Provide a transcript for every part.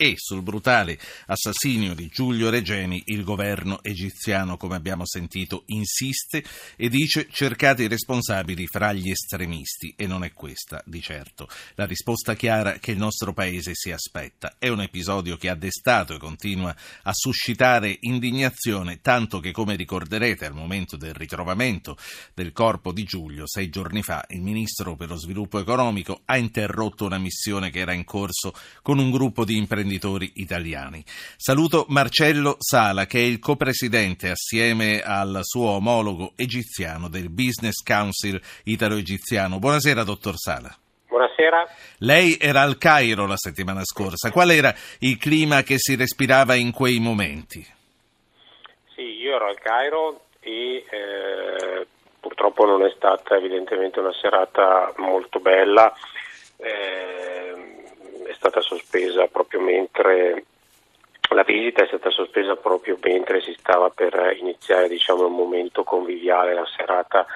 e sul brutale assassinio di Giulio Regeni il governo egiziano, come abbiamo sentito, insiste e dice cercate i responsabili fra gli estremisti e non è questa di certo la risposta chiara che il nostro paese si aspetta. È un episodio che ha destato e continua a suscitare indignazione, tanto che come ricorderete al momento del ritrovamento del corpo di Giulio sei giorni fa il ministro per lo sviluppo economico ha interrotto una missione che era in corso con un gruppo di imprenditori imprenditori italiani. Saluto Marcello Sala, che è il copresidente assieme al suo omologo egiziano del Business Council italo-egiziano. Buonasera, dottor Sala. Buonasera. Lei era al Cairo la settimana scorsa. Qual era il clima che si respirava in quei momenti? Sì, io ero al Cairo e eh, purtroppo non è stata evidentemente una serata molto bella. Eh, è stata sospesa proprio mentre la visita è stata sospesa proprio mentre si stava per iniziare diciamo, un momento conviviale, la serata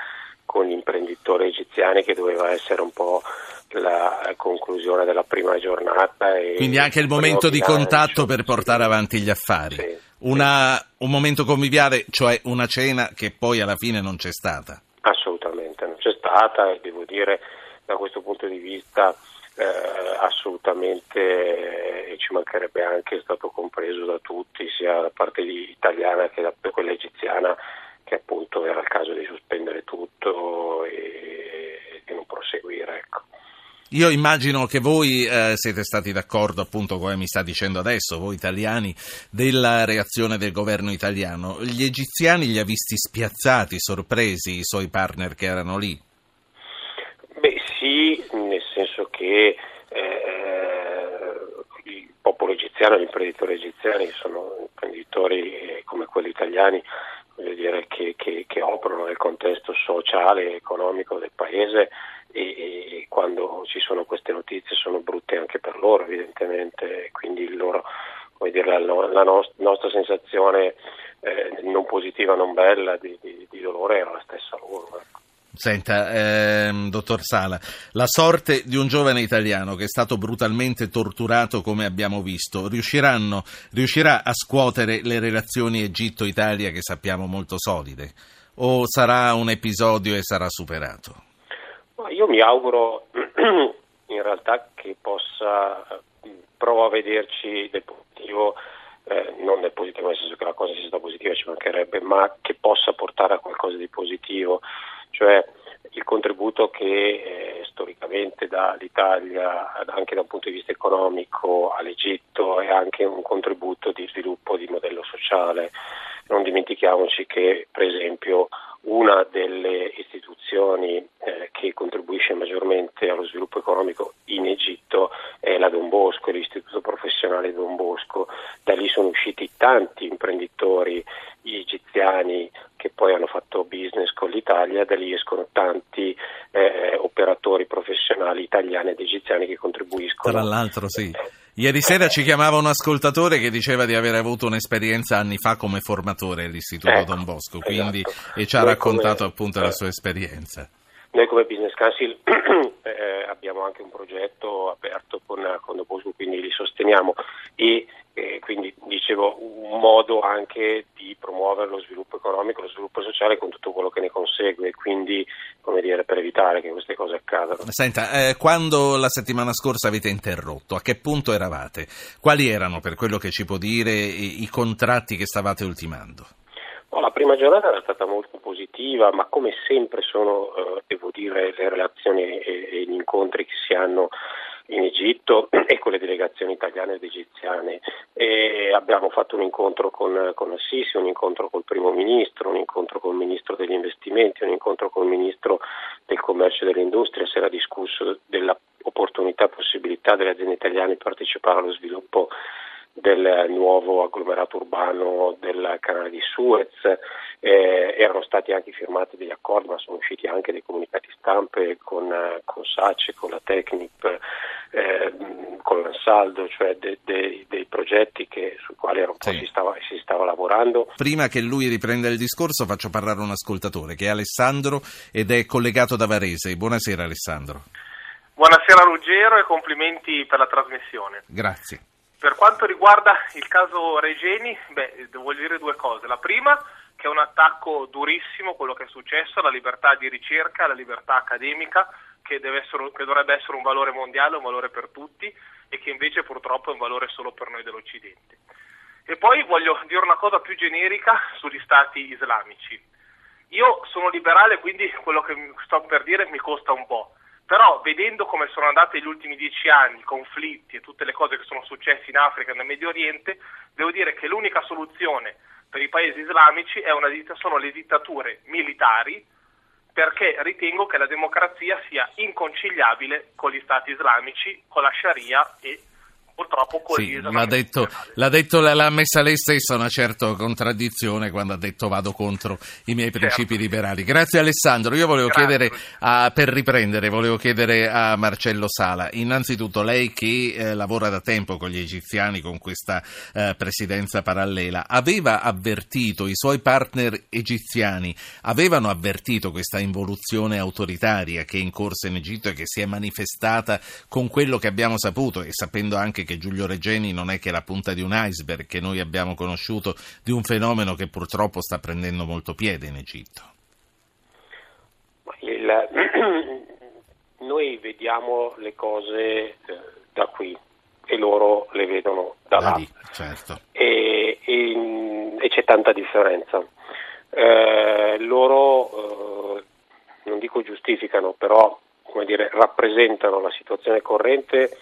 con gli imprenditori egiziani che doveva essere un po' la conclusione della prima giornata. Quindi anche il momento di contatto per portare avanti gli affari. Sì, una, sì. Un momento conviviale, cioè una cena che poi alla fine non c'è stata. Assolutamente non c'è stata e devo dire da questo punto di vista eh, assolutamente e ci mancherebbe anche è stato compreso da tutti, sia da parte italiana che da quella egiziana, che appunto era il caso di sospendere tutto e di non proseguire. Ecco. Io immagino che voi eh, siete stati d'accordo, appunto, come mi sta dicendo adesso, voi italiani, della reazione del governo italiano. Gli egiziani li ha visti spiazzati, sorpresi, i suoi partner che erano lì? Beh sì, senso che eh, il popolo egiziano, gli imprenditori egiziani sono imprenditori eh, come quelli italiani dire, che, che, che, operano nel contesto sociale e economico del paese e, e, quando ci sono queste notizie sono brutte anche per loro evidentemente, quindi loro, dire, la, la nost- nostra sensazione eh, non positiva, non bella di, di, di dolore era la stessa loro. Ecco. Senta, ehm, dottor Sala, la sorte di un giovane italiano che è stato brutalmente torturato, come abbiamo visto, riuscirà a scuotere le relazioni Egitto-Italia che sappiamo molto solide? O sarà un episodio e sarà superato? Io mi auguro in realtà che possa, provo a vederci del positivo, eh, non del positivo nel senso che la cosa sia stata positiva, ci mancherebbe, ma che possa portare a qualcosa di positivo cioè il contributo che eh, storicamente dà l'Italia anche da un punto di vista economico all'Egitto è anche un contributo di sviluppo di modello sociale. Non dimentichiamoci che per esempio una delle istituzioni eh, che contribuisce maggiormente allo sviluppo economico in Egitto è la Don Bosco, l'Istituto Professionale Don Bosco. Da lì sono usciti tanti imprenditori egiziani che poi hanno fatto l'Italia, da lì escono tanti eh, operatori professionali italiani ed egiziani che contribuiscono. Tra l'altro sì. Ieri sera ci chiamava un ascoltatore che diceva di aver avuto un'esperienza anni fa come formatore all'Istituto ecco, Don Bosco quindi, esatto. e ci ha Noi raccontato come, appunto eh, la sua esperienza. Noi come Business Council eh, abbiamo anche un progetto aperto con, con Don Bosco, quindi li sosteniamo e e quindi dicevo un modo anche di promuovere lo sviluppo economico, lo sviluppo sociale con tutto quello che ne consegue, quindi come dire per evitare che queste cose accadano. Senta, eh, quando la settimana scorsa avete interrotto, a che punto eravate? Quali erano, per quello che ci può dire, i, i contratti che stavate ultimando? No, la prima giornata era stata molto positiva, ma come sempre sono, eh, devo dire, le relazioni e, gli incontri che si hanno in Egitto e con le delegazioni italiane ed egiziane. E abbiamo fatto un incontro con, con Assisi, un incontro col primo ministro, un incontro con il ministro degli investimenti, un incontro con il ministro del commercio e dell'industria, si era discusso dell'opportunità e possibilità delle aziende italiane di partecipare allo sviluppo del nuovo agglomerato urbano del canale di Suez, eh, erano stati anche firmati degli accordi, ma sono usciti anche dei comunicati stampe con, con SACE, con la Tecnip, eh, con l'Ansaldo, cioè de, de, dei progetti che, sui quali sì. si, stava, si, stava, lavorando. Prima che lui riprenda il discorso faccio parlare un ascoltatore che è Alessandro ed è collegato da Varese. Buonasera Alessandro. Buonasera Ruggero e complimenti per la trasmissione. Grazie. Per quanto riguarda il caso Regeni, beh, devo dire due cose. La prima, che è un attacco durissimo quello che è successo alla libertà di ricerca, alla libertà accademica, che, essere, che dovrebbe essere un valore mondiale, un valore per tutti e che invece purtroppo è un valore solo per noi dell'Occidente. E poi voglio dire una cosa più generica sugli stati islamici. Io sono liberale, quindi quello che sto per dire mi costa un po'. Però vedendo come sono andati gli ultimi dieci anni, i conflitti e tutte le cose che sono successe in Africa e nel Medio Oriente, devo dire che l'unica soluzione per i paesi islamici una, sono le dittature militari perché ritengo che la democrazia sia inconciliabile con gli stati islamici, con la Sharia e purtroppo sì, l'ha detto, l'ha detto, l'ha messa lei stessa una certa contraddizione quando ha detto vado contro i miei principi certo. liberali. Grazie Alessandro, io volevo Grazie. chiedere, a, per riprendere, volevo chiedere a Marcello Sala, innanzitutto lei che eh, lavora da tempo con gli egiziani, con questa eh, presidenza parallela, aveva avvertito, i suoi partner egiziani avevano avvertito questa involuzione autoritaria che è in corso in Egitto e che si è manifestata con quello che abbiamo saputo e sapendo anche che Giulio Regeni non è che la punta di un iceberg che noi abbiamo conosciuto di un fenomeno che purtroppo sta prendendo molto piede in Egitto. Il, noi vediamo le cose eh, da qui e loro le vedono da, da là. Lì, certo. e, e, e, c'è tanta differenza. Eh, loro, eh, non dico giustificano, però come dire, rappresentano la situazione corrente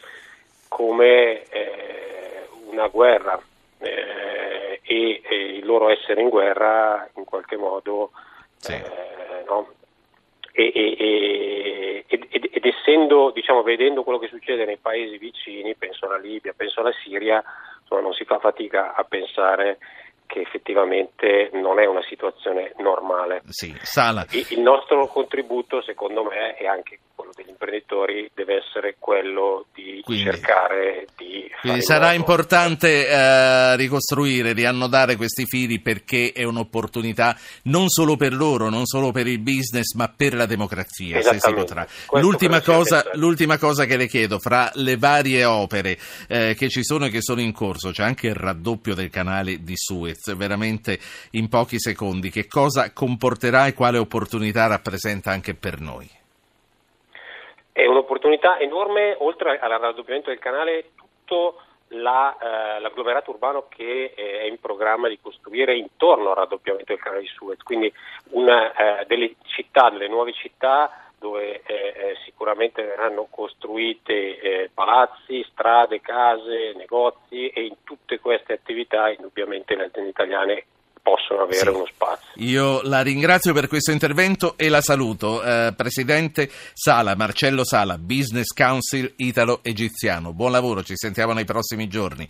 come eh, una guerra eh, e, e, il loro essere in guerra in qualche modo sì. eh, no? e, e, ed essendo diciamo vedendo quello che succede nei paesi vicini penso alla Libia, penso alla Siria insomma, non si fa fatica a pensare che effettivamente non è una situazione normale. Sì. Il nostro contributo, secondo me, è anche degli imprenditori, deve essere quello di quindi, cercare di... Quindi sarà importante eh, ricostruire, riannodare questi fili perché è un'opportunità non solo per loro, non solo per il business, ma per la democrazia, se si potrà. L'ultima cosa, l'ultima cosa, che le chiedo, fra le varie opere eh, che ci sono e che sono in corso, c'è anche il raddoppio del canale di Suez veramente in pochi secondi, che cosa comporterà e quale opportunità rappresenta anche per noi? È un'opportunità enorme, oltre al raddoppiamento del canale, tutto la, eh, l'agglomerato urbano che è in programma di costruire intorno al raddoppiamento del canale di Suez, quindi una, eh, delle città, delle nuove città dove eh, eh, sicuramente verranno costruite eh, palazzi, strade, case, negozi e in tutte queste attività indubbiamente le aziende italiane possono avere sì. uno spazio. Io la ringrazio per questo intervento e la saluto. Eh, Presidente Sala, Marcello Sala, Business Council Italo-Egiziano. Buon lavoro, ci sentiamo nei prossimi giorni.